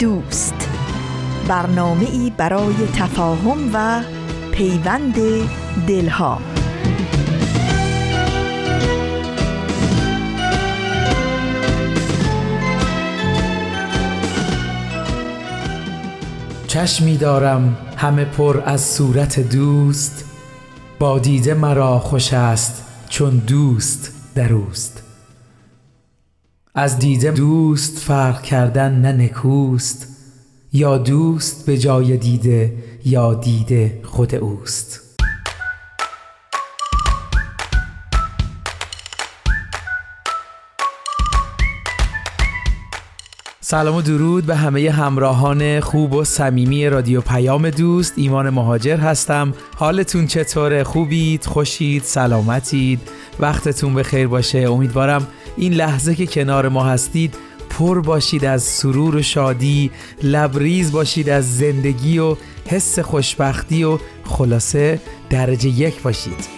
دوست. برنامه ای برای تفاهم و پیوند دلها. چشمی دارم همه پر از صورت دوست. با دیده مرا خوش است چون دوست در اوست. از دیده دوست فرق کردن نه نکوست یا دوست به جای دیده یا دیده خود اوست. سلام و درود به همه همراهان خوب و صمیمی رادیو پیام دوست. ایمان مهاجر هستم. حالتون چطوره؟ خوبید؟ خوشید؟ سلامتید؟ وقتتون به خیر باشه؟ امیدوارم این لحظه که کنار ما هستید پر باشید از سرور و شادی لبریز باشید از زندگی و حس خوشبختی و خلاصه درجه یک باشید.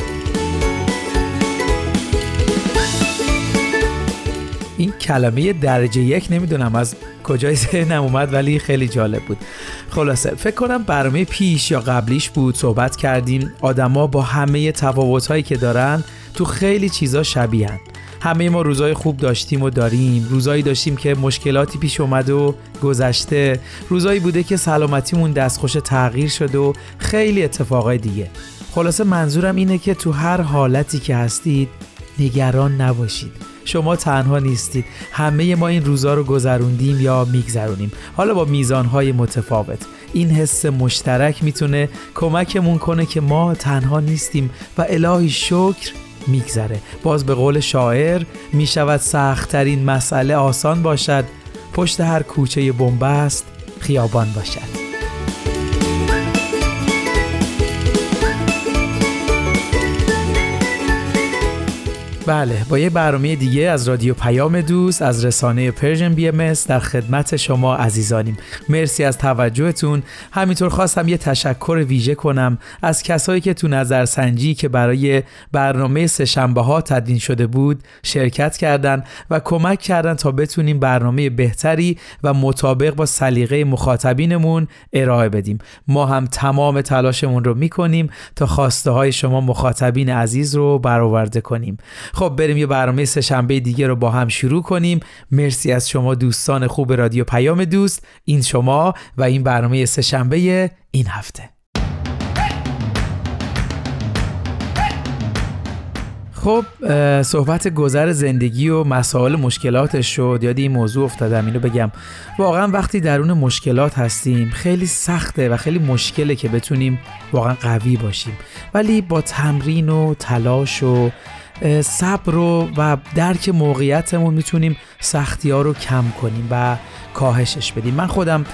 این کلمه درجه یک نمی‌دونم از کجای ذهنم اومد ولی خیلی جالب بود. خلاصه فکر کنم برنامه پیش یا قبلیش بود صحبت کردیم. آدما با همه تفاوتهایی که دارن تو خیلی چیزا شبیهن. همه ما روزای خوب داشتیم و داریم. روزایی داشتیم که مشکلاتی پیش اومد و گذشته. روزایی بوده که سلامتیمون دستخوش تغییر شده و خیلی اتفاقای دیگه. خلاصه منظورم اینه که تو هر حالتی که هستید نگران نباشید. شما تنها نیستید. همه ما این روزا رو گذروندیم یا میگذرونیم. حالا با میزانهای متفاوت. این حس مشترک می‌تونه کمکمون کنه که ما تنها نیستیم و الهی شکر میگذره. باز به قول شاعر می‌شود سختترین مسئله آسان باشد پشت هر کوچه بنبست خیابان باشد. بله با یه برنامه دیگه از رادیو پیام دوست از رسانه Persian BMS در خدمت شما عزیزانیم. مرسی از توجهتون. همینطور خواستم یه تشکر ویژه کنم از کسایی که تو نظرسنجی که برای برنامه سهشنبه ها تدوین شده بود شرکت کردن و کمک کردن تا بتونیم برنامه بهتری و مطابق با سلیقه مخاطبینمون ارائه بدیم. ما هم تمام تلاشمون رو می‌کنیم تا خواسته های شما مخاطبین عزیز رو برآورده کنیم. خب بریم یه برنامه سه شنبه دیگه رو با هم شروع کنیم. مرسی از شما دوستان خوب رادیو پیام دوست. این شما و این برنامه سه شنبه این هفته. خب صحبت گذر زندگی و مسائل مشکلاتش شد. یاد این موضوع افتادم اینو بگم. واقعا وقتی درون مشکلات هستیم خیلی سخته و خیلی مشکله که بتونیم واقعا قوی باشیم. ولی با تمرین و تلاش و صبر رو و درک موقعیتمون می‌تونیم سختی ها رو کم کنیم و کاهشش بدیم. من خودم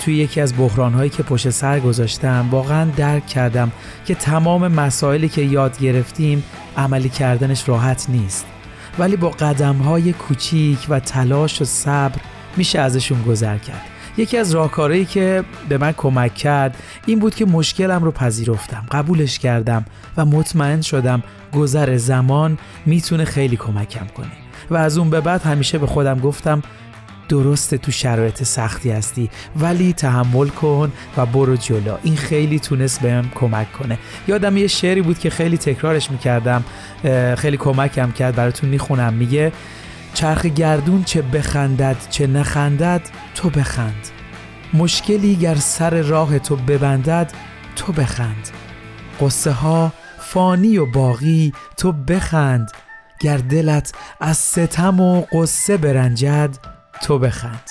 توی یکی از بحران هایی که پشت سر گذاشتم واقعا درک کردم که تمام مسائلی که یاد گرفتیم عملی کردنش راحت نیست. ولی با قدم های کوچیک و تلاش و صبر میشه ازشون گذر کرد. یکی از راهکارهایی که به من کمک کرد این بود که مشکلم رو پذیرفتم قبولش کردم و مطمئن شدم گذر زمان می‌تونه خیلی کمکم کنه. و از اون به بعد همیشه به خودم گفتم درسته تو شرایط سختی هستی ولی تحمل کن و برو جلو. این خیلی تونست بهم کمک کنه. یادم یه شعری بود که خیلی تکرارش می‌کردم خیلی کمکم کرد براتون می‌خونم. میگه چرخ گردون چه بخندد چه نخندد تو بخند. مشکلی گر سر راه تو ببندد تو بخند. قصه ها فانی و باقی تو بخند. گر دلت از ستم و قصه برنجد تو بخند.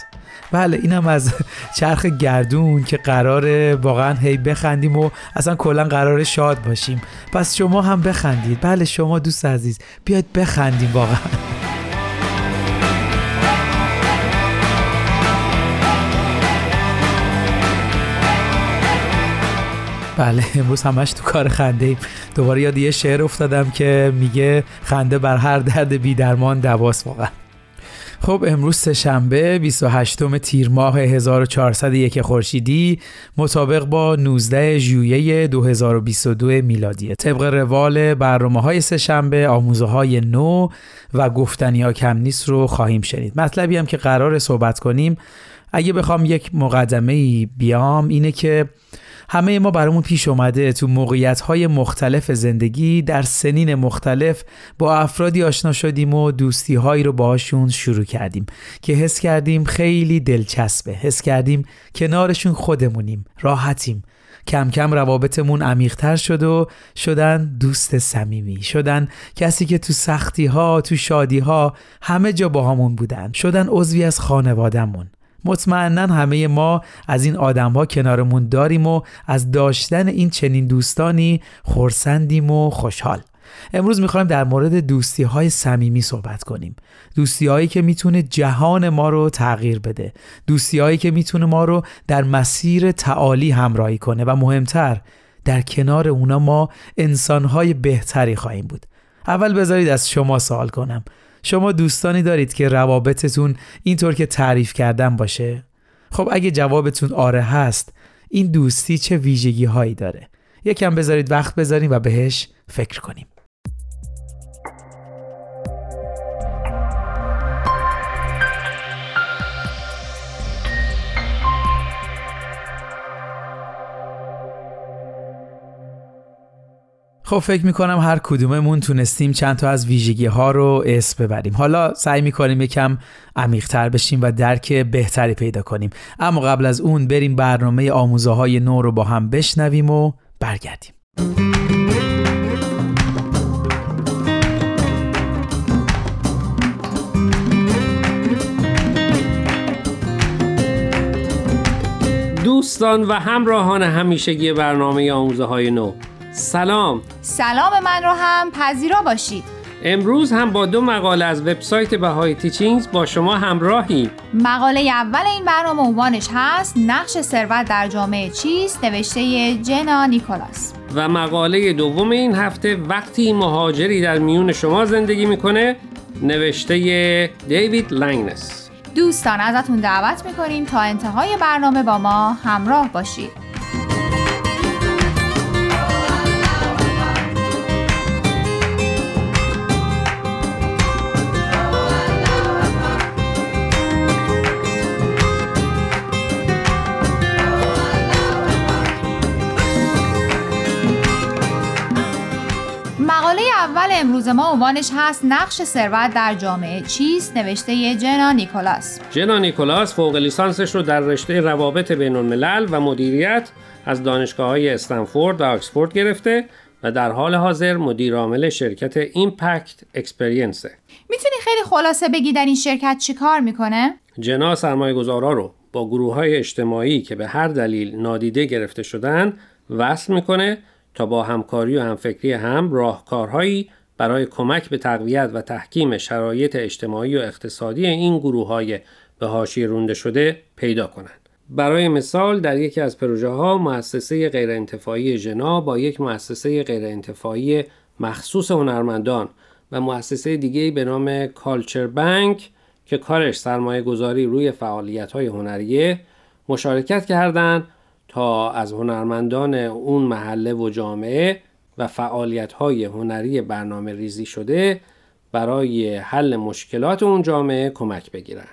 بله اینم از چرخ گردون که قراره واقعا هی بخندیم و اصلا کلا قرار شاد باشیم. پس شما هم بخندید. بله شما دوست عزیز بیاید بخندیم واقعا. بله امروز همش تو کار خنده ایم. دوباره یاد یه شعر افتادم که میگه خنده بر هر درد بی درمان دواست واقعا. خب امروز سهشنبه 28 تیر ماه 1401 خورشیدی مطابق با 19 ژوئیه 2022 میلادی. طبق روال برنامه های سهشنبه آموزه های نو و گفتنی ها کم نیست رو خواهیم شنید. مطلبی هم که قرار صحبت کنیم اگه بخوام یک مقدمه بیام اینه که همه ما برامون پیش اومده تو موقعیت های مختلف زندگی در سنین مختلف با افرادی آشنا شدیم و دوستی هایی رو باهاشون شروع کردیم که حس کردیم خیلی دلچسبه. حس کردیم کنارشون خودمونیم راحتیم. کم کم روابطمون عمیقتر شد و شدن دوست صمیمی شدن کسی که تو سختی ها تو شادی ها همه جا با همون بودن. شدن عضوی از خانوادهمون. مطمئنا همه ما از این آدم ها کنارمون داریم و از داشتن این چنین دوستانی خورسندیم و خوشحال. امروز می‌خوایم در مورد دوستی های صمیمی صحبت کنیم. دوستی هایی که می‌تونه جهان ما رو تغییر بده. دوستی هایی که می‌تونه ما رو در مسیر تعالی همراهی کنه و مهمتر در کنار اونا ما انسان های بهتری خواهیم بود. اول بذارید از شما سوال کنم. شما دوستانی دارید که روابطتون اینطور که تعریف کردن باشه؟ خب اگه جوابتون آره هست این دوستی چه ویژگی هایی داره؟ یکم بذارید وقت بذاریم و بهش فکر کنیم. خب فکر می‌کنم هر کدوممون تونستیم چند تا از ویژگی ها رو اسم ببریم. حالا سعی می‌کنیم یکم عمیقتر بشیم و درک بهتری پیدا کنیم. اما قبل از اون بریم برنامه آموزه های نو رو با هم بشنویم و برگردیم. دوستان و همراهان همیشگی برنامه آموزه های نو. سلام. سلام من رو هم پذیرا باشید. امروز هم با دو مقاله از وبسایت بهای تیچینگز با شما همراهیم. مقاله اول این برنامه عنوانش هست نقش ثروت در جامعه چیست؟ نوشته جنا نیکولاس. و مقاله دوم این هفته وقتی مهاجری در میون شما زندگی می‌کنه نوشته دیوید لنگنس. دوستان ازتون دعوت می‌کنیم تا انتهای برنامه با ما همراه باشید. اول امروز ما عنوانش هست نقش ثروت در جامعه. چیست؟ نوشته جنا نیکولاس. جنا نیکولاس فوق لیسانسش رو در رشته روابط بین الملل و مدیریت از دانشگاه های استنفورد و آکسفورد گرفته و در حال حاضر مدیر عامل شرکت ایمپکت اکسپریانسه می‌تونی خیلی خلاصه بگی در این شرکت چی کار می‌کنه؟ جنا سرمایه گذارا رو با گروه های اجتماعی که به هر دلیل نادیده گرفته شدن وصل می‌کنه تا با همکاری و همفکری هم راهکارهایی برای کمک به تقویت و تحکیم شرایط اجتماعی و اقتصادی این گروه های به حاشیه رونده شده پیدا کنند. برای مثال در یکی از پروژه ها مؤسسه غیرانتفاعی ژنا با یک مؤسسه غیرانتفاعی مخصوص هنرمندان و مؤسسه دیگه به نام کالچر بانک که کارش سرمایه گذاری روی فعالیت های هنریه مشارکت کردند تا از هنرمندان اون محله و جامعه و فعالیت های هنری برنامه ریزی شده برای حل مشکلات اون جامعه کمک بگیرن.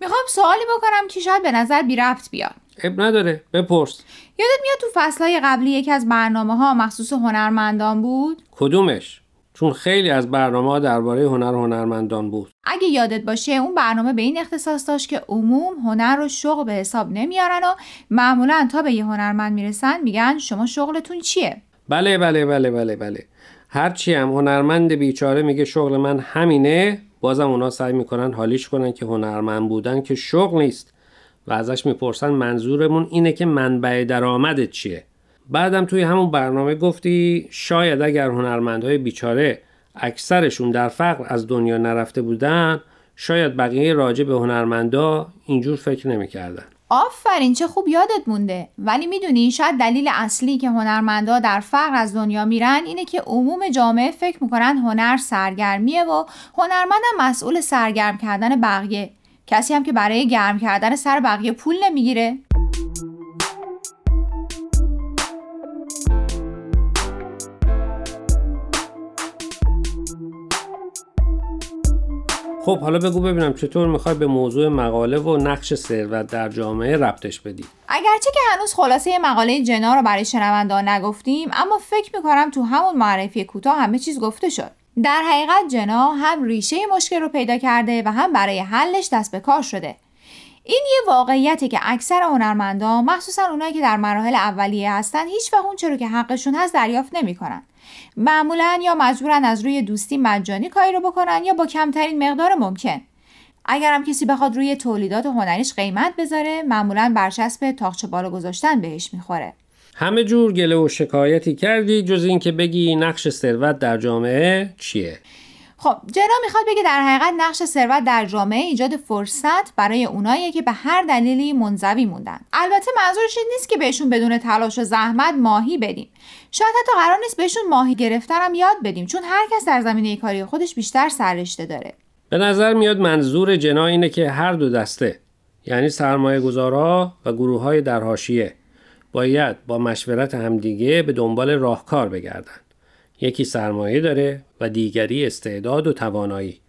می‌خوام سوالی بکنم که شاید به نظر بی رفت بیاد. اب نداره بپرس. یادت میاد تو فصلهای قبلی یکی از برنامه ها مخصوص هنرمندان بود؟ کدومش؟ چون خیلی از برنامه ها درباره هنر هنرمندان بود. اگه یادت باشه اون برنامه به این اختصاص داشت که عموم هنر رو شغل به حساب نمیارن و معمولا تا به یه هنرمند می‌رسن میگن شما شغلتون چیه؟ بله بله بله بله بله. هرچی هم هنرمند بیچاره میگه شغل من همینه بازم اونا سعی می‌کنن حالیش کنن که هنرمند بودن که شغل نیست و ازش می‌پرسن منظورمون اینه که منبع درآمدت چیه. بعدم توی همون برنامه گفتی شاید اگر هنرمندهای بیچاره اکثرشون در فقر از دنیا نرفته بودن شاید بقیه راجع به هنرمندا اینجور فکر نمی‌کردن. آفرین چه خوب یادت مونده. ولی می‌دونی شاید دلیل اصلی که هنرمندا در فقر از دنیا میرن اینه که عموم جامعه فکر می‌کنن هنر سرگرمیه و هنرمندم مسئول سرگرم کردن بقیه. کسی هم که برای گرم کردن سر بقیه پول نمی‌گیره. خب حالا بگو ببینم چطور می‌خوای به موضوع مقاله و نقش ثروت در جامعه ربطش بدی؟ اگرچه که هنوز خلاصه مقاله جنا رو برای شنوندان نگفتیم اما فکر می‌کنم تو همون معرفی کوتاه همه چیز گفته شد. در حقیقت جنا هم ریشه مشکل رو پیدا کرده و هم برای حلش دست به کار شده. این یه واقعیته که اکثر هنرمندان مخصوصا اونایی که در مراحل اولیه هستن هیچ وقت اون چرا که حقشون هست دریافت نمی‌کنن. معمولا یا مجبورن از روی دوستی مجانی کاری رو بکنن یا با کمترین مقدار ممکن. اگرم کسی بخواد روی تولیدات هنریش قیمت بذاره معمولا برچسب تاخچه بالا گذاشتن بهش می‌خوره. همه جور گله و شکایتی کردی جز اینکه بگی نقش ثروت در جامعه چیه؟ خب جنا می‌خواد بگه در حقیقت نقش ثروت در جامعه ایجاد فرصت برای اونایی که به هر دلیلی منزوی موندن. البته منظورش این نیست که بهشون بدون تلاش و زحمت ماهی بدیم. شاید حتی قرار نیست بهشون ماهی گرفتن هم یاد بدیم چون هر کس در زمینه کاری خودش بیشتر سررشته داره. به نظر میاد منظور جنا اینه که هر دو دسته یعنی سرمایه گذارا و گروه های در باید با مشورت همدیگه به دنبال راهکار بگردن. یکی سرمایه داره و دیگری استعداد و توانایی.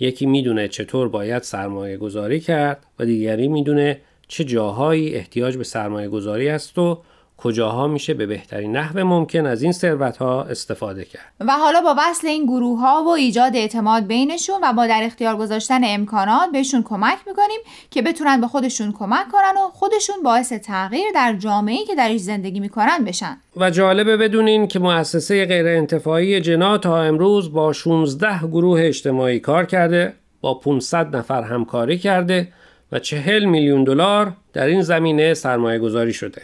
یکی می‌دونه چطور باید سرمایه گذاری کرد و دیگری می‌دونه چه جاهایی احتیاج به سرمایه گذاری است و کجاها میشه به بهترین نحو ممکن از این ثروت ها استفاده کرد. و حالا با وصل این گروه ها و ایجاد اعتماد بینشون و با در اختیار گذاشتن امکانات بهشون کمک می‌کنیم که بتونن به خودشون کمک کنن و خودشون باعث تغییر در جامعه‌ای که درش زندگی می‌کنن بشن. و جالبه بدونین که مؤسسه غیر انتفاعی جنا تا امروز با 16 گروه اجتماعی کار کرده با 500 نفر همکاری کرده و 40 میلیون دلار در این زمینه سرمایه گذاری شده.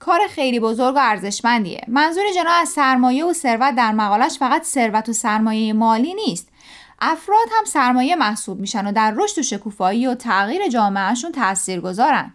کار خیلی بزرگ و ارزشمندیه. منظور جنا از سرمایه و ثروت در مقالش فقط ثروت و سرمایه مالی نیست. افراد هم سرمایه محسوب میشن و در رشد و شکوفایی و تغییر جامعهشون تأثیر گذارن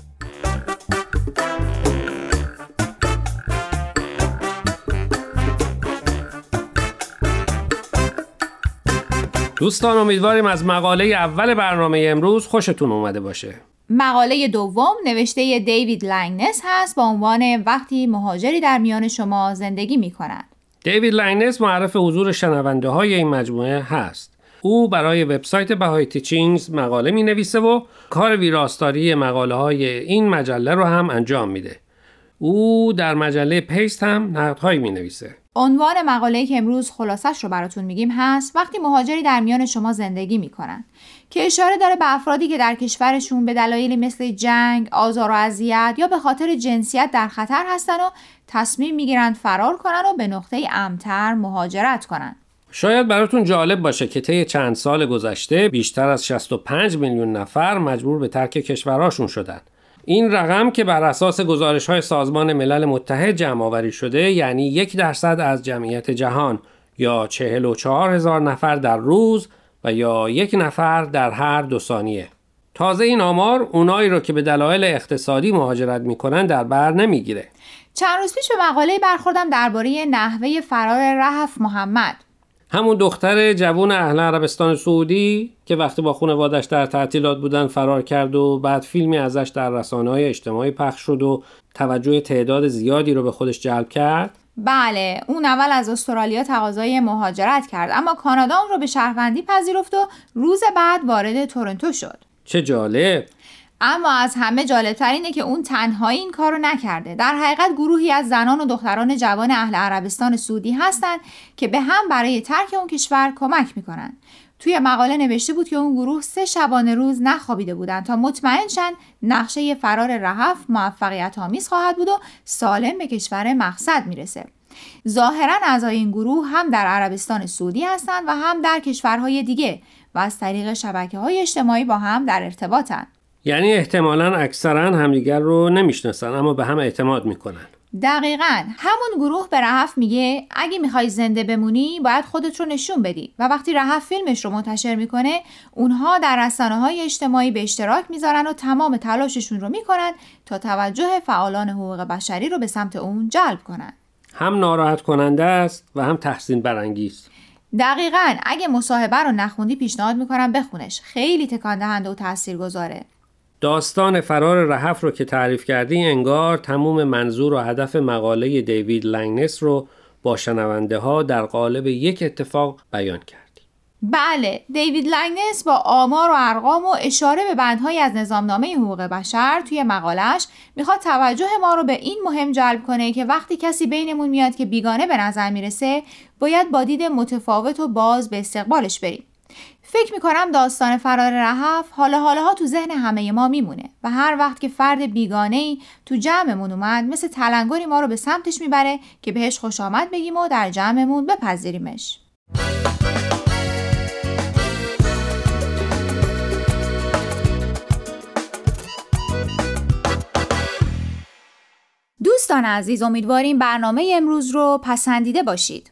دوستان امیدواریم از مقاله اول برنامه امروز خوشتون اومده باشه مقاله دوم نوشته دیوید لنگنس هست با عنوان وقتی مهاجری در میان شما زندگی می کنند. دیوید لنگنس معرف حضور شنونده های این مجموعه هست. او برای وبسایت Bahai Teachings مقاله می نویسه و کار ویراستاری مقاله های این مجله رو هم انجام میده. او در مجله Paste هم نقدهایی می نویسه. عنوان مقاله که امروز خلاصش رو براتون میگیم هست وقتی مهاجری در میان شما زندگی می‌کنن که اشاره داره به افرادی که در کشورشون به دلایلی مثل جنگ، آزار و اذیت یا به خاطر جنسیت در خطر هستن و تصمیم می‌گیرند فرار کنن و به نقطه امتر مهاجرت کنن. شاید براتون جالب باشه که طی چند سال گذشته بیشتر از 65 میلیون نفر مجبور به ترک کشورهاشون شدند. این رقم که بر اساس گزارش های سازمان ملل متحد جمع آوری شده یعنی یک درصد از جمعیت جهان یا 44 هزار نفر در روز و یا یک نفر در هر دو ثانیه. تازه این آمار اونایی رو که به دلایل اقتصادی مهاجرت می‌کنن در بر نمی‌گیره. چند روز پیش به مقاله برخوردم درباره نحوه فرار رهف محمد همون دختر جوون اهل عربستان سعودی که وقتی با خانوادش در تعطیلات بودن فرار کرد و بعد فیلمی ازش در رسانه های اجتماعی پخش شد و توجه تعداد زیادی رو به خودش جلب کرد. بله اون اول از استرالیا تقاضای مهاجرت کرد اما کانادا اون رو به شهروندی پذیرفت و روز بعد وارد تورنتو شد. چه جالب! اما از همه جالبتر اینه که اون تنهایی این کارو نکرده در حقیقت گروهی از زنان و دختران جوان اهل عربستان سعودی هستند که به هم برای ترک اون کشور کمک می‌کنن توی مقاله نوشته بود که اون گروه سه شبانه روز نخوابیده بودن تا مطمئن شن نقشه فرار رهف موفقیت آمیز خواهد بود و سالم به کشور مقصد می‌رسه. ظاهرا اعضای این گروه هم در عربستان سعودی هستند و هم در کشورهای دیگه و از طریق شبکه های اجتماعی با هم در ارتباطن. یعنی احتمالا اکثرا همدیگر رو نمی‌شناسن اما به هم اعتماد می‌کنن. دقیقا. همون گروه به رهف میگه اگه می‌خوای زنده بمونی باید خودت رو نشون بدی. و وقتی رهف فیلمش رو منتشر می‌کنه اونها در رسانه های اجتماعی به اشتراک می‌ذارن و تمام تلاششون رو می‌کنن تا توجه فعالان حقوق بشری رو به سمت اون جلب کنن. هم ناراحت کننده است و هم تحسین برانگیز دقیقا. اگه مصاحبه رو نخوندی پیشنهاد می‌کنم بخونش. خیلی تکان دهنده و تاثیرگذاره. داستان فرار رهف رو که تعریف کردی انگار تموم منظور و هدف مقاله دیوید لنگنس رو با شنونده ها در قالب یک اتفاق بیان کردی. بله دیوید لنگنس با آمار و ارقام و اشاره به بندهایی از نظامنامه حقوق بشر توی مقالش می‌خواد توجه ما رو به این مهم جلب کنه که وقتی کسی بینمون میاد که بیگانه به نظر می‌رسه باید با دید متفاوت و باز به استقبالش بریم فکر می‌کنم داستان فرار رهف حالا حالا ها تو ذهن همه ما میمونه و هر وقت که فرد بیگانه ای تو جمعمون اومد مثل تلنگری ما رو به سمتش می‌بره که بهش خوش آمد بگیم و در جمعمون بپذیریمش. دوستان عزیز امیدواریم برنامه امروز رو پسندیده باشید.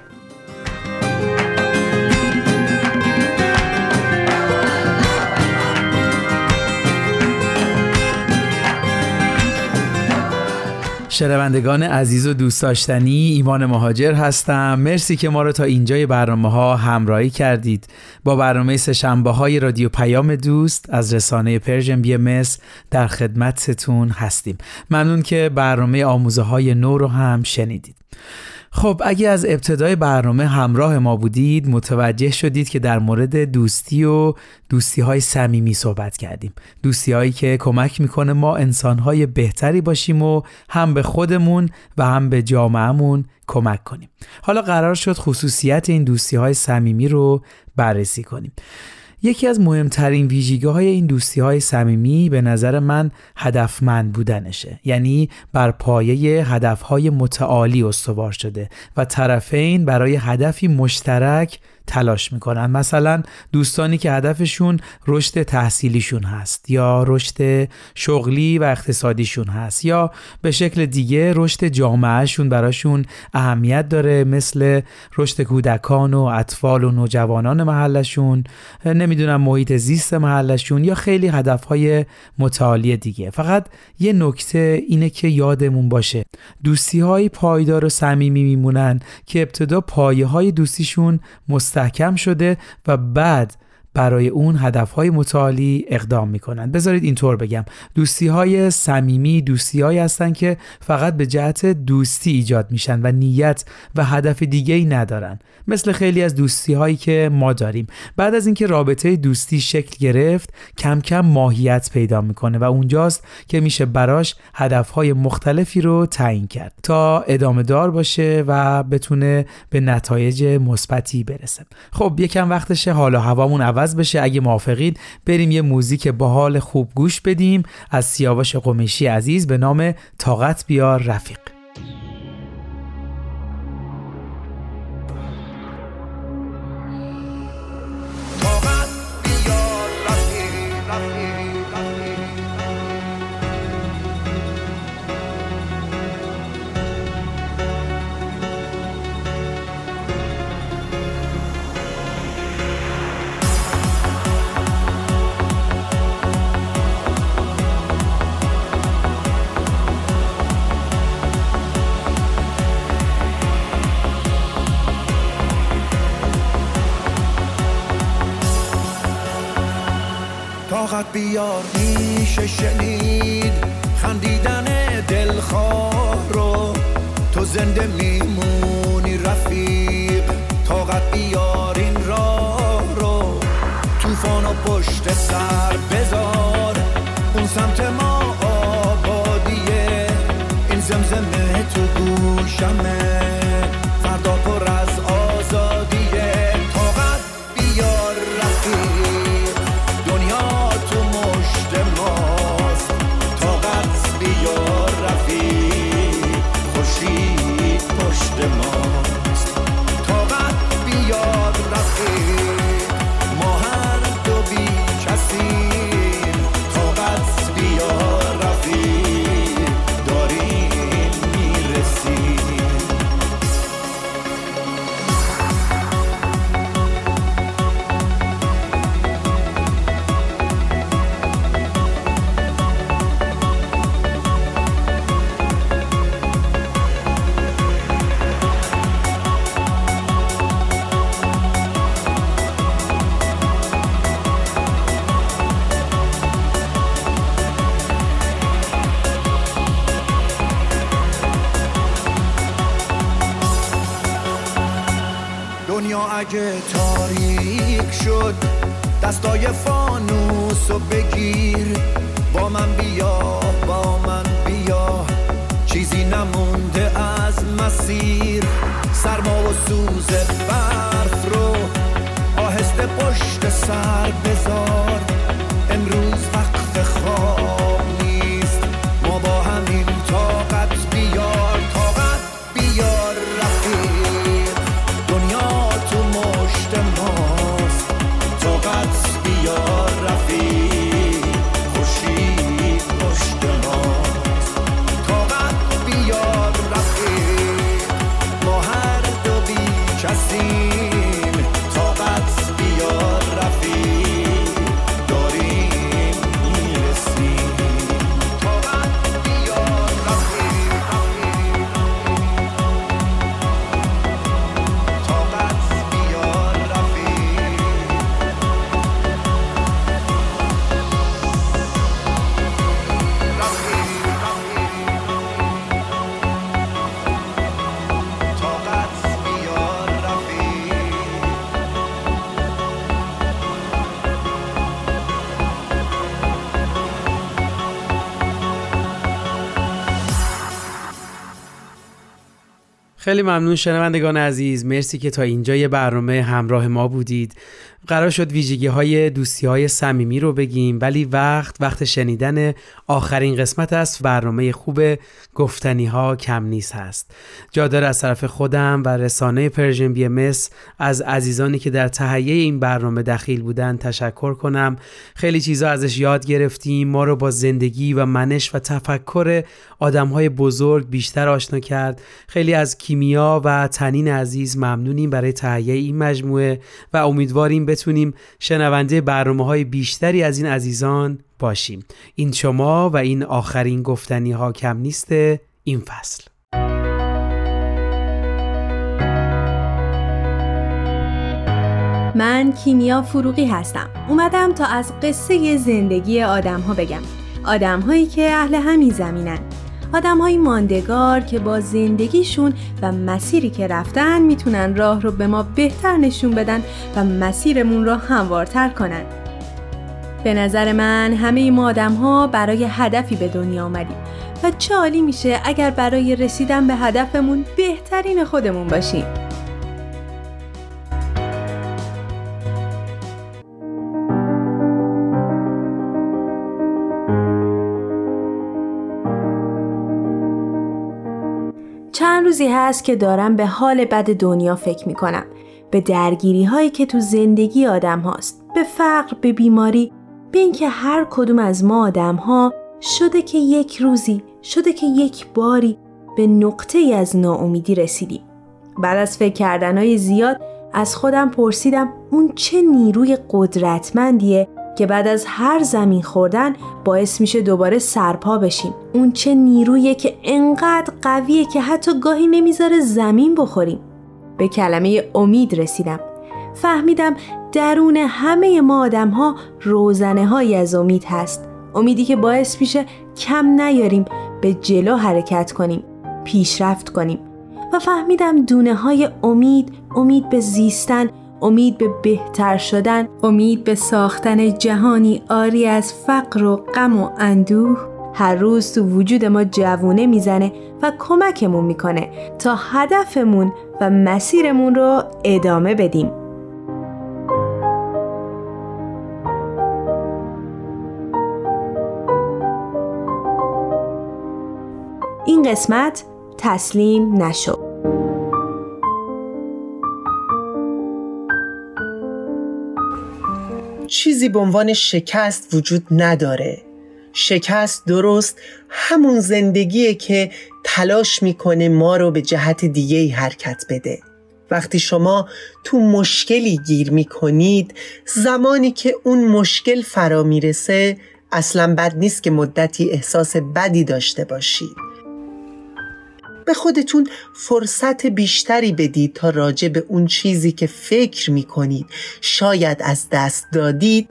شنوندگان عزیز و دوست داشتنی ایمان مهاجر هستم. مرسی که ما رو تا اینجای برنامه ها همراهی کردید. با برنامه سه‌شنبه های رادیو پیام دوست از رسانه Persian BMS در خدمتتون هستیم. ممنون که برنامه آموزه های نو رو هم شنیدید. خب اگه از ابتدای برنامه همراه ما بودید متوجه شدید که در مورد دوستی و دوستی های صمیمی صحبت کردیم. دوستی هایی که کمک می‌کنه ما انسان های بهتری باشیم و هم به خودمون و هم به جامعهمون کمک کنیم. حالا قرار شد خصوصیت این دوستی های صمیمی رو بررسی کنیم. یکی از مهمترین ویژگی های این دوستی های صمیمی به نظر من هدفمند بودنشه. یعنی بر پایه هدف های متعالی استوار شده و طرفین برای هدفی مشترک تلاش می‌کنن. مثلا دوستانی که هدفشون رشد تحصیلیشون هست یا رشد شغلی و اقتصادیشون هست یا به شکل دیگه رشد جامعهشون براشون اهمیت داره مثل رشد کودکان و اطفال و نوجوانان محلشون نمی‌دونم محیط زیست محلشون یا خیلی هدفهای متعالی دیگه. فقط یه نکته اینه که یادمون باشه دوستی های پایدار و صمیمی میمونن که ابتدا پایه های دوستیشون مستحکم شده و بعد برای اون هدفهای متعالی اقدام می‌کنن بذارید اینطور بگم. دوستی های صمیمی دوستی های هستن که فقط به جهت دوستی ایجاد میشن و نیت و هدف دیگه ای ندارن. مثل خیلی از دوستی هایی که ما داریم. بعد از اینکه رابطه دوستی شکل گرفت کم کم ماهیت پیدا می‌کنه و اونجاست که میشه براش هدفهای مختلفی رو تعیین کرد تا ادامه دار باشه و بتونه به نتایج مثبتی برسه. خب یکم وقتشه حالا هوامون عوض بشه. اگه موافقید بریم یه موزیک باحال خوب گوش بدیم. از سیاوش قمیشی عزیز به نام طاقت بیار رفیق. خیلی ممنون شنوندگان عزیز. مرسی که تا اینجای برنامه همراه ما بودید. قرار شد ویژگی های دوستی های صمیمی رو بگیم ولی وقت وقت شنیدن آخرین قسمت از برنامه خوب گفتنی ها کم نیست هست. جا از طرف خودم و رسانه Persian BMS از عزیزانی که در تهیه این برنامه دخیل بودن تشکر کنم. خیلی چیزا ازش یاد گرفتیم. ما رو با زندگی و منش و تفکر آدم های بزرگ بیشتر آشنا کرد. خیلی از کیمیا و تنین عزیز ممنونیم برای تهیه این مجموعه و امیدواریم بتونیم شنونده برنامه های بیشتری از این عزیزان باشیم. این شما و این آخرین گفتنی ها کم نیست این فصل. من کیمیا فروغی هستم. اومدم تا از قصه زندگی آدم ها بگم. آدم هایی که اهل همین زمینن. آدم های ماندگار که با زندگیشون و مسیری که رفتن می‌تونن راه رو به ما بهتر نشون بدن و مسیرمون رو هموارتر کنن. به نظر من همه ما آدم ها برای هدفی به دنیا آمدیم و چه عالی میشه اگر برای رسیدن به هدفمون بهترین خودمون باشیم. روزی هست که دارم به حال بد دنیا فکر می کنم. به درگیری هایی که تو زندگی آدم هاست. به فقر، به بیماری، به اینکه هر کدوم از ما آدم ها شده که یک روزی، شده که یک باری به نقطه ای از ناامیدی رسیدیم. بعد از فکر کردن های زیاد از خودم پرسیدم اون چه نیروی قدرتمندیه که بعد از هر زمین خوردن باعث میشه دوباره سرپا بشیم. اون چه نیرویه که انقدر قویه که حتی گاهی نمی‌ذاره زمین بخوریم. به کلمه امید رسیدم. فهمیدم درون همه ما آدم ها روزنه های از امید هست. امیدی که باعث میشه کم نیاریم به جلو حرکت کنیم پیشرفت کنیم. و فهمیدم دونه های امید امید به زیستن امید به بهتر شدن امید به ساختن جهانی آری از فقر و غم و اندوه. هر روز تو وجود ما جوونه می‌زنه و کمکمون می‌کنه تا هدفمون و مسیرمون رو ادامه بدیم. این قسمت تسلیم نشو چیزی به عنوان شکست وجود نداره. شکست درست همون زندگیه که تلاش می‌کنه ما رو به جهت دیگه حرکت بده. وقتی شما تو مشکلی گیر می‌کنید زمانی که اون مشکل فرا می‌رسه اصلا بد نیست که مدتی احساس بدی داشته باشید به خودتون فرصت بیشتری بدید تا راجع به اون چیزی که فکر می‌کنید شاید از دست دادید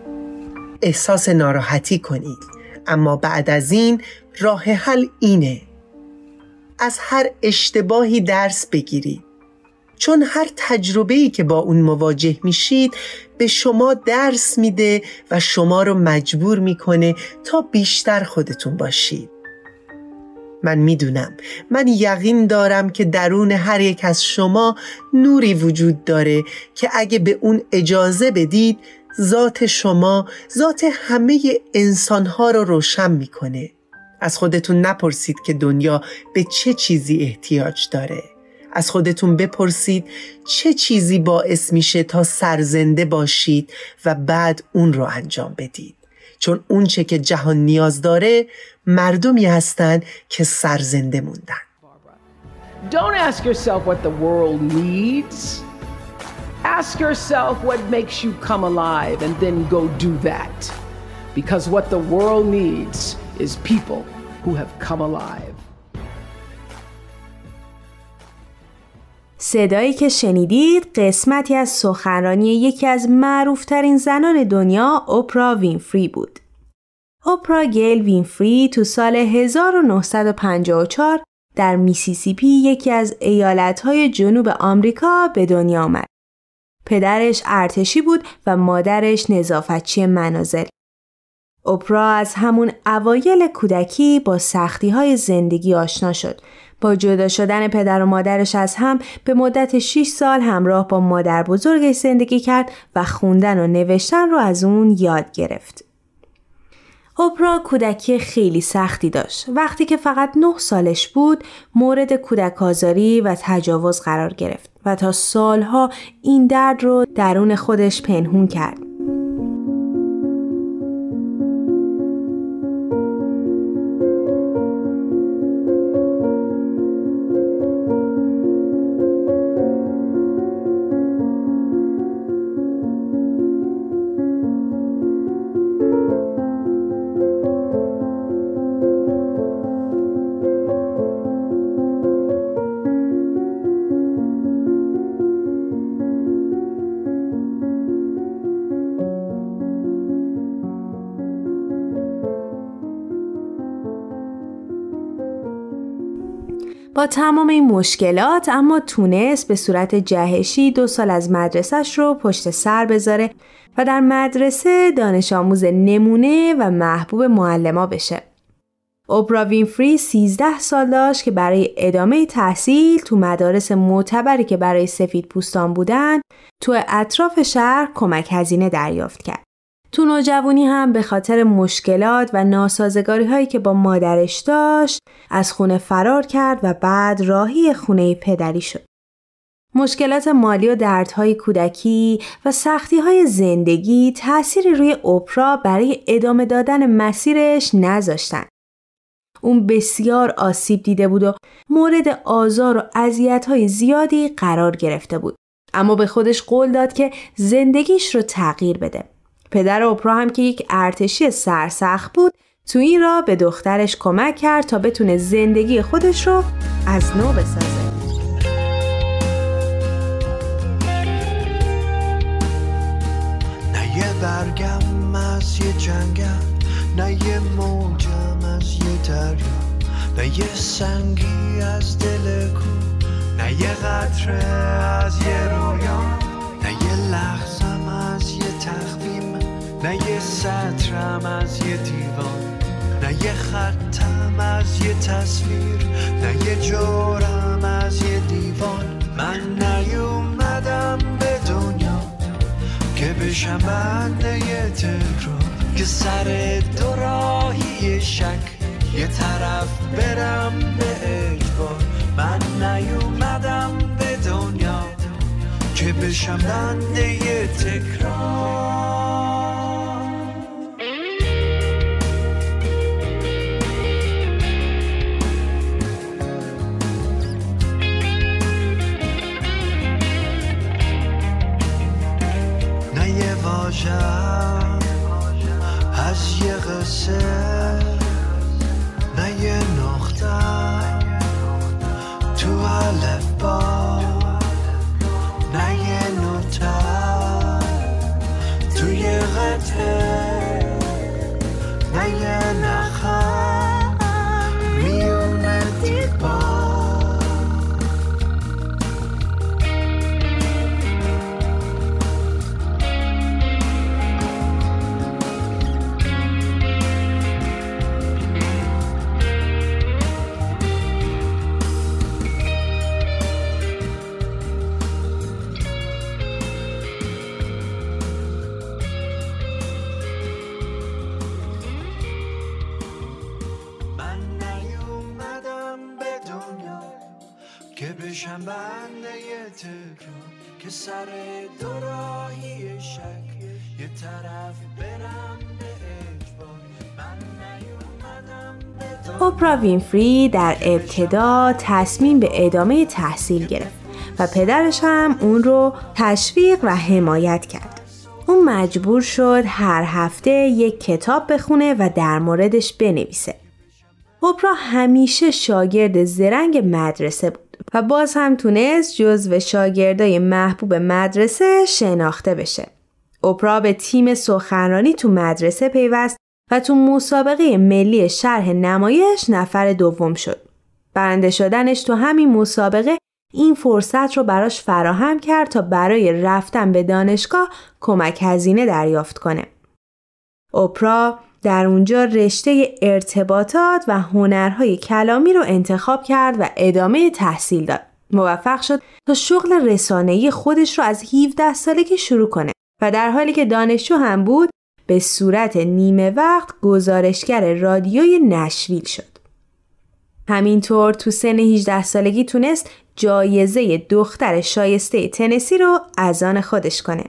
احساس ناراحتی کنید. اما بعد از این راه حل اینه. از هر اشتباهی درس بگیرید. چون هر تجربه‌ای که با اون مواجه میشید به شما درس میده و شما رو مجبور می‌کنه تا بیشتر خودتون باشید. من می‌دونم. من یقین دارم که درون هر یک از شما نوری وجود داره که اگه به اون اجازه بدید ذات شما ذات همه انسانها رو روشن می‌کنه. از خودتون نپرسید که دنیا به چه چیزی احتیاج داره. از خودتون بپرسید چه چیزی باعث میشه تا سرزنده باشید و بعد اون رو انجام بدید. چون اونچه که جهان نیاز داره مردمی هستند که سرزنده موندن Don't ask yourself what the world needs. Ask yourself what makes you come alive and then go do that. Because what the world needs is people who have come alive. صدایی که شنیدید قسمتی از سخنرانی یکی از معروفترین زنان دنیا اوپرا وینفری بود. اوپرا گیل وینفری تو سال 1954 در میسیسیپی یکی از ایالتهای جنوب آمریکا به دنیا آمد. پدرش ارتشی بود و مادرش نظافتچی منازل. اوپرا از همون اوایل کودکی با سختی های زندگی آشنا شد. با جدا شدن پدر و مادرش از هم به مدت 6 سال همراه با مادر بزرگش زندگی کرد و خوندن و نوشتن رو از اون یاد گرفت. اوپرا کودکی خیلی سختی داشت. وقتی که فقط 9 سالش بود، مورد کودک آزاری و تجاوز قرار گرفت و تا سالها این درد رو درون خودش پنهون کرد. با تمام این مشکلات اما تونست به صورت جهشی دو سال از مدرسش رو پشت سر بذاره و در مدرسه دانش آموز نمونه و محبوب معلما بشه. اوپرا وینفری 13 سال داشت که برای ادامه تحصیل تو مدارس معتبری که برای سفید پوستان بودن تو اطراف شهر کمک هزینه دریافت کرد. تو نوجوانی هم به خاطر مشکلات و ناسازگاری هایی که با مادرش داشت از خونه فرار کرد و بعد راهی خونه پدری شد. مشکلات مالی و دردهای کودکی و سختی های زندگی تأثیری روی اوپرا برای ادامه دادن مسیرش نذاشتن. اون بسیار آسیب دیده بود و مورد آزار و های زیادی قرار گرفته بود. اما به خودش قول داد که زندگیش رو تغییر بده. پدر اوپرا هم که یک ارتشی سرسخت بود تو این را به دخترش کمک کرد تا بتونه زندگی خودش رو از نو بسازه. برگم از یه جنگم نه یه موجم از یه دریا نه یه سنگی از دل کو نه یه قطره از یه رویان سطرم از یه دیوان نه یه خطم از یه تصویر نه یه جورم از یه دیوان. من نیومدم به دنیا که بشم بنده یه تکرار که سر دو راهی شک یه طرف برم به اجبار. من نیومدم به دنیا که بشم بنده یه تکرار. واژم از یه قصه که بشم بنده تکرار که سر دو راهی شک یه طرف برم به من اوپرا وینفری در ابتدا تصمیم به ادامه تحصیل گرفت و پدرش هم اون رو تشویق و حمایت کرد. اون مجبور شد هر هفته یک کتاب بخونه و در موردش بنویسه. اوپرا همیشه شاگرد زرنگ مدرسه بود و باز هم تونست جزو شاگردای محبوب مدرسه شناخته بشه. اوپرا به تیم سخنرانی تو مدرسه پیوست و تو مسابقه ملی شرح نمایش نفر دوم شد. برنده شدنش تو همین مسابقه این فرصت رو براش فراهم کرد تا برای رفتن به دانشگاه کمک هزینه دریافت کنه. اوپرا در اونجا رشته ارتباطات و هنرهای کلامی رو انتخاب کرد و ادامه تحصیل داد. موفق شد تا شغل رسانه‌ای خودش رو از 17 سالگی شروع کنه و در حالی که دانشجو هم بود به صورت نیمه وقت گزارشگر رادیوی نشویل شد. همینطور تو سن 18 سالگی تونست جایزه دختر شایسته تنسی رو از آن خودش کنه.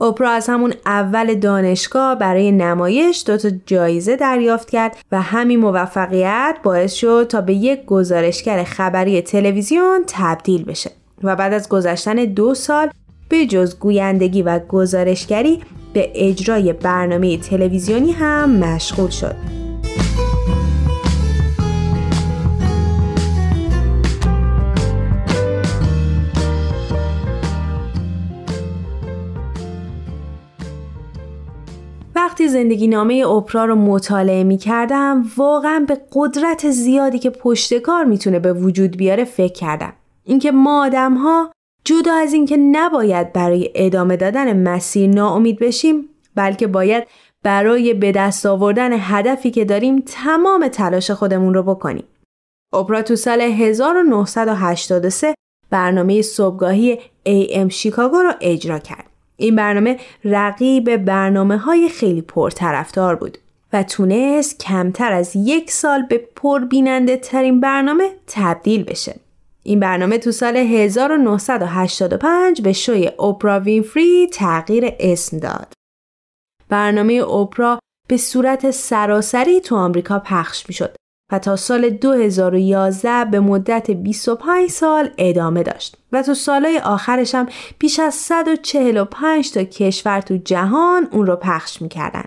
اوپرا از همون اول دانشگاه برای نمایش دو تا جایزه دریافت کرد و همین موفقیت باعث شد تا به یک گزارشگر خبری تلویزیون تبدیل بشه و بعد از گذشتن دو سال به جز گویندگی و گزارشگری به اجرای برنامه تلویزیونی هم مشغول شد. وقتی زندگی نامه اپرا رو مطالعه می کردم واقعا به قدرت زیادی که پشتکار می‌تونه به وجود بیاره فکر کردم. اینکه ما آدم ها جدا از اینکه نباید برای ادامه دادن مسیر ناامید بشیم بلکه باید برای به دست آوردن هدفی که داریم تمام تلاش خودمون رو بکنیم. اپرا تو سال 1983 برنامه صبحگاهی AM شیکاگو رو اجرا کرد. این برنامه رقیب برنامه های خیلی پرطرفدار بود و تونست کمتر از یک سال به پربیننده ترین برنامه تبدیل بشه. این برنامه تو سال 1985 به شوی اوپرا وینفری تغییر اسم داد. برنامه اوپرا به صورت سراسری تو آمریکا پخش می شد و تا سال 2011 به مدت 25 سال ادامه داشت و تو سالهای آخرش هم بیش از 145 تا کشور تو جهان اون رو پخش می‌کردن.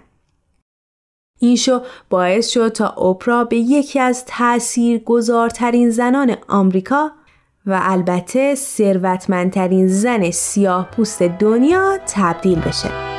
این شو باعث شد تا اوپرا به یکی از تأثیر گذارترین زنان آمریکا و البته ثروتمندترین زن سیاه پوست دنیا تبدیل بشه.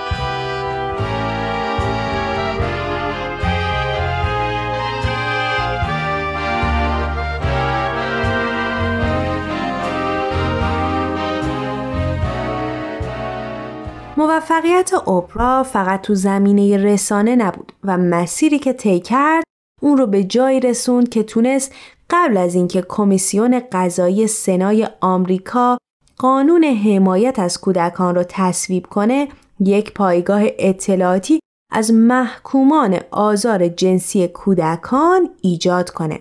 موفقیت اوپرا فقط تو زمینه رسانه نبود و مسیری که طی کرد اون رو به جایی رسوند که تونست قبل از اینکه کمیسیون قضایی سنای آمریکا قانون حمایت از کودکان را تصویب کنه یک پایگاه اطلاعاتی از محکومان آزار جنسی کودکان ایجاد کنه.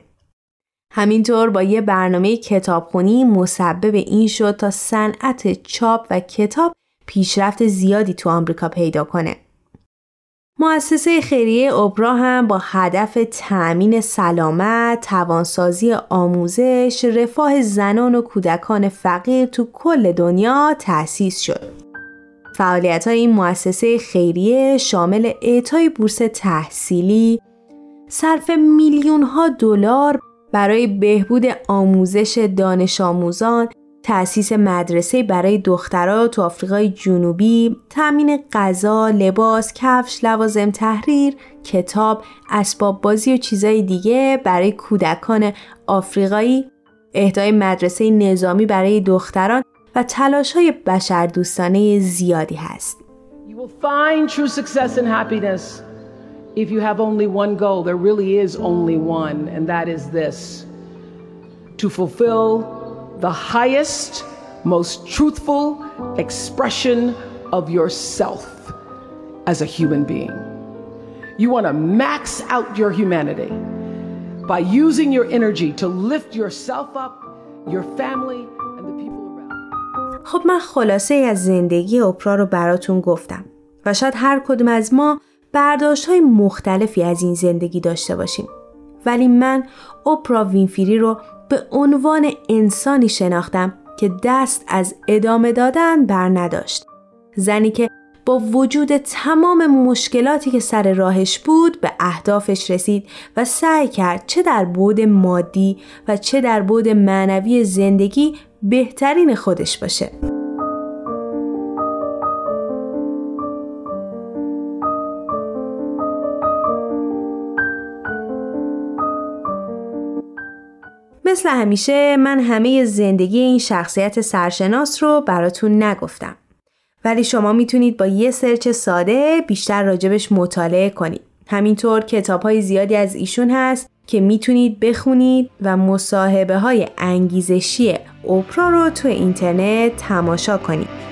همینطور با یه برنامه کتابخونی مسبب این شد تا صنعت چاپ و کتاب پیشرفت زیادی تو آمریکا پیدا کنه. مؤسسه خیریه اوپرا هم با هدف تأمین سلامت، توانسازی آموزش، رفاه زنان و کودکان فقیر تو کل دنیا تأسیس شد. فعالیت های این مؤسسه خیریه شامل اعطای بورس تحصیلی، صرف میلیون ها دلار برای بهبود آموزش دانش آموزان تأسیس مدرسه برای دخترها تو آفریقای جنوبی، تأمین غذا، لباس، کفش، لوازم تحریر، کتاب، اسباب بازی و چیزای دیگه برای کودکان آفریقایی، اهدای مدرسه نظامی برای دختران و تلاش های بشردوستانه زیادی هست. If you have only one goal. There really is only one, and that is this to fulfill the highest, most truthful expression of yourself as a human being. You want to max out your humanity by using your energy to lift yourself up, your family, and the people around. خب من خلاصه از زندگی اپرا رو براتون گفتم و شاید هر کدوم از ما برداشت های مختلفی از این زندگی داشته باشیم ولی من اپرا وینفیری رو به عنوان انسانی شناختم که دست از ادامه دادن بر نداشت. زنی که با وجود تمام مشکلاتی که سر راهش بود به اهدافش رسید و سعی کرد چه در بود مادی و چه در بود معنوی زندگی بهترین خودش باشه. مثل همیشه من همه زندگی این شخصیت سرشناس رو براتون نگفتم. ولی شما می‌تونید با یه سرچ ساده بیشتر راجبش مطالعه کنید. همینطور کتاب های زیادی از ایشون هست که می‌تونید بخونید و مصاحبه های انگیزشی اوپرا رو تو اینترنت تماشا کنید.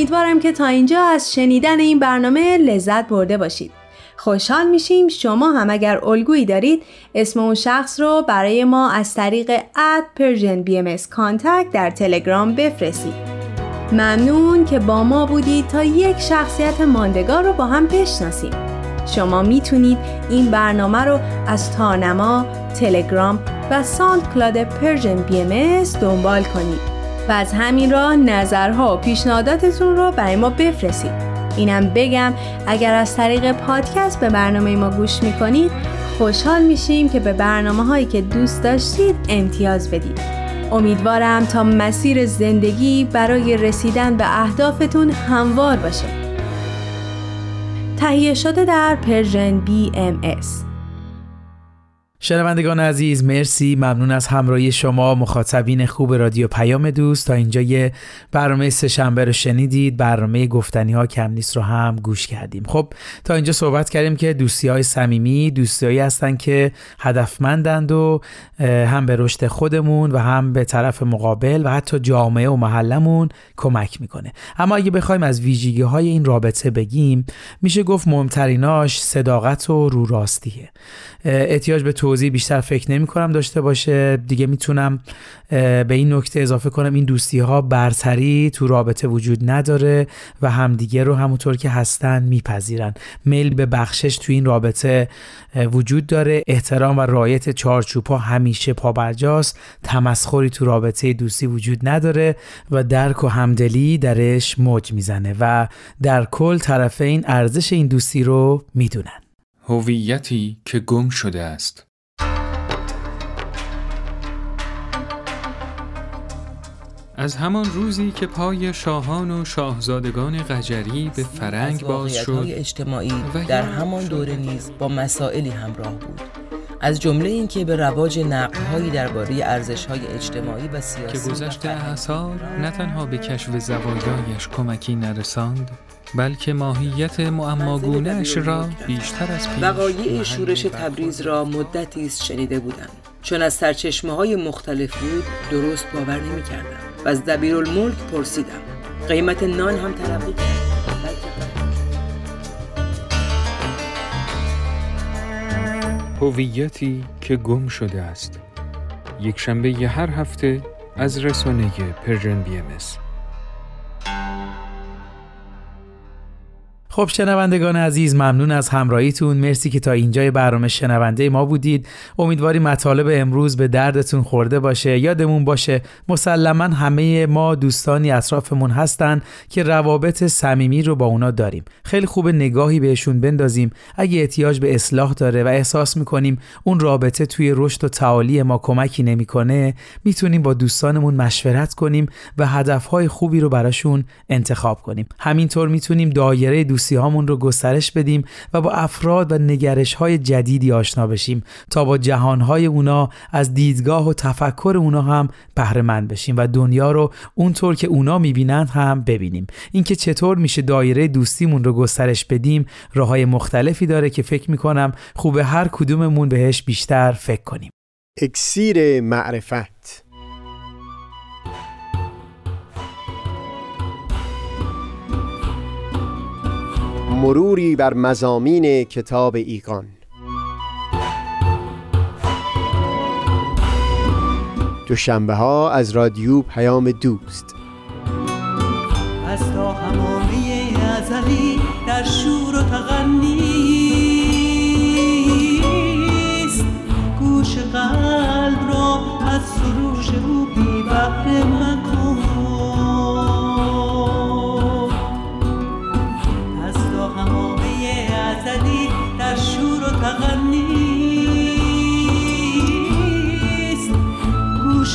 امیدوارم که تا اینجا از شنیدن این برنامه لذت برده باشید. خوشحال میشیم شما هم اگر الگویی دارید اسم اون شخص رو برای ما از طریق at Persian B در تلگرام بفرستید. ممنون که با ما بودید تا یک شخصیت ماندگار رو با هم بشناسیم. شما می‌تونید این برنامه رو از تارنما، تلگرام و SoundCloud Persian B دنبال کنید. و از همین راه نظرها و پیشنهاداتتون رو برای ما بفرستید. اینم بگم اگر از طریق پادکست به برنامه ما گوش می‌کنید خوشحال میشیم که به برنامه هایی که دوست داشتید امتیاز بدید. امیدوارم تا مسیر زندگی برای رسیدن به اهدافتون هموار باشه. تهیه شده در پرژن BMS شنوندگان عزیز مرسی. ممنون از همراهی شما. مخاطبین خوب رادیو پیام دوست. تا اینجا یه برنامه سه شنبه رو شنیدید. برنامه گفتنی ها کم نیست رو هم گوش کردیم. خب تا اینجا صحبت کردیم که دوستی های صمیمی دوستیایی هستن که هدفمندند و هم به رشد خودمون و هم به طرف مقابل و حتی جامعه و محلمون کمک می‌کنه. اما اگه بخوایم از ویژگی های این رابطه بگیم میشه گفت مهمتریناش صداقت و رو راستیه. احتیاج به توضیح بیشتر فکر نمی کنم داشته باشه. دیگه می‌تونم به این نکته اضافه کنم. این دوستی ها برتری تو رابطه وجود نداره و همدیگه رو همونطور که هستن میپذیرن. میل به بخشش تو این رابطه وجود داره. احترام و رایت چارچوب همیشه پابرجاست. تمسخری تو رابطه دوستی وجود نداره و درک و همدلی درش موج می‌زنه و در کل طرفین ارزش این دوستی رو می‌دونن. هویتی که گم شده است. از همان روزی که پای شاهان و شاهزادگان قجری به فرنگ باز شد اجتماعی در همان دوره نیز با مسائلی همراه بود. از جمله اینکه به رواج نقدهایی درباره ارزش‌های اجتماعی و سیاسی که گذشته اثار نه تنها به کشف زوایایش کمکی نرساند بلکه ماهیت معماگونهش را بیشتر از پیش وقایع شورش تبریز را مدتی است شنیده بودم. چون از سرچشمه های مختلف بود درست باور نمی کردم و از دبیرالملک پرسیدم. قیمت نان هم تلقی کرد. هویتی که گم شده است. یک شنبه هر هفته از رسانه Persian BM خب شنوندگان عزیز ممنون از همراهیتون. مرسی که تا اینجای برنامه شنونده ما بودید. امیدواریم مطالب امروز به دردتون خورده باشه. یادمون باشه مسلما همه ما دوستانی اطرافمون هستن که روابط صمیمی رو با اونا داریم. خیلی خوب نگاهی بهشون بندازیم. اگه احتیاج به اصلاح داره و احساس می‌کنیم اون رابطه توی رشد و تعالی ما کمکی نمی‌کنه می‌تونیم با دوستانمون مشورت کنیم و هدفهای خوبی رو براشون انتخاب کنیم. همینطور می‌تونیم دایره دوستی هامون رو گسترش بدیم و با افراد و نگرش های جدیدی آشنا بشیم تا با جهان های اونا از دیدگاه و تفکر اونا هم بهره مند بشیم و دنیا رو اونطور که اونا می‌بینند هم ببینیم. اینکه چطور میشه دایره دوستیمون رو گسترش بدیم راه های مختلفی داره که فکر می‌کنم خوب هر کدوممون بهش بیشتر فکر کنیم. اکسیر معرفت مروری بر مزامین کتاب ایگان دوشنبه ها از رادیو پیام دوست. از تا همامه ازلی در شور و تغنیست گوش قلب را از سروش او بی بحر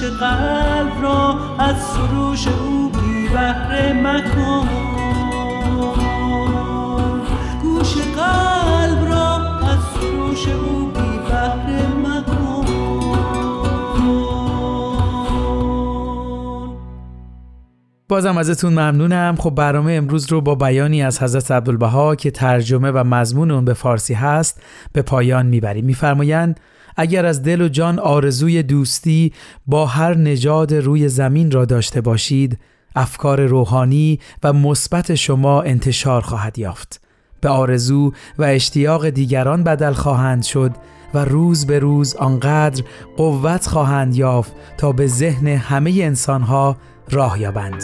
قلب را از سروش او بی بهره مکن. گوش قلب را از سروش او بازم ازتون ممنونم. خب برنامه امروز رو با بیانی از حضرت عبدالبها که ترجمه و مضمون اون به فارسی هست به پایان می‌بریم. میفرمایند اگر از دل و جان آرزوی دوستی با هر نژاد روی زمین را داشته باشید افکار روحانی و مثبت شما انتشار خواهد یافت. به آرزو و اشتیاق دیگران بدل خواهند شد و روز به روز آنقدر قوت خواهند یافت تا به ذهن همه انسانها راه یابند.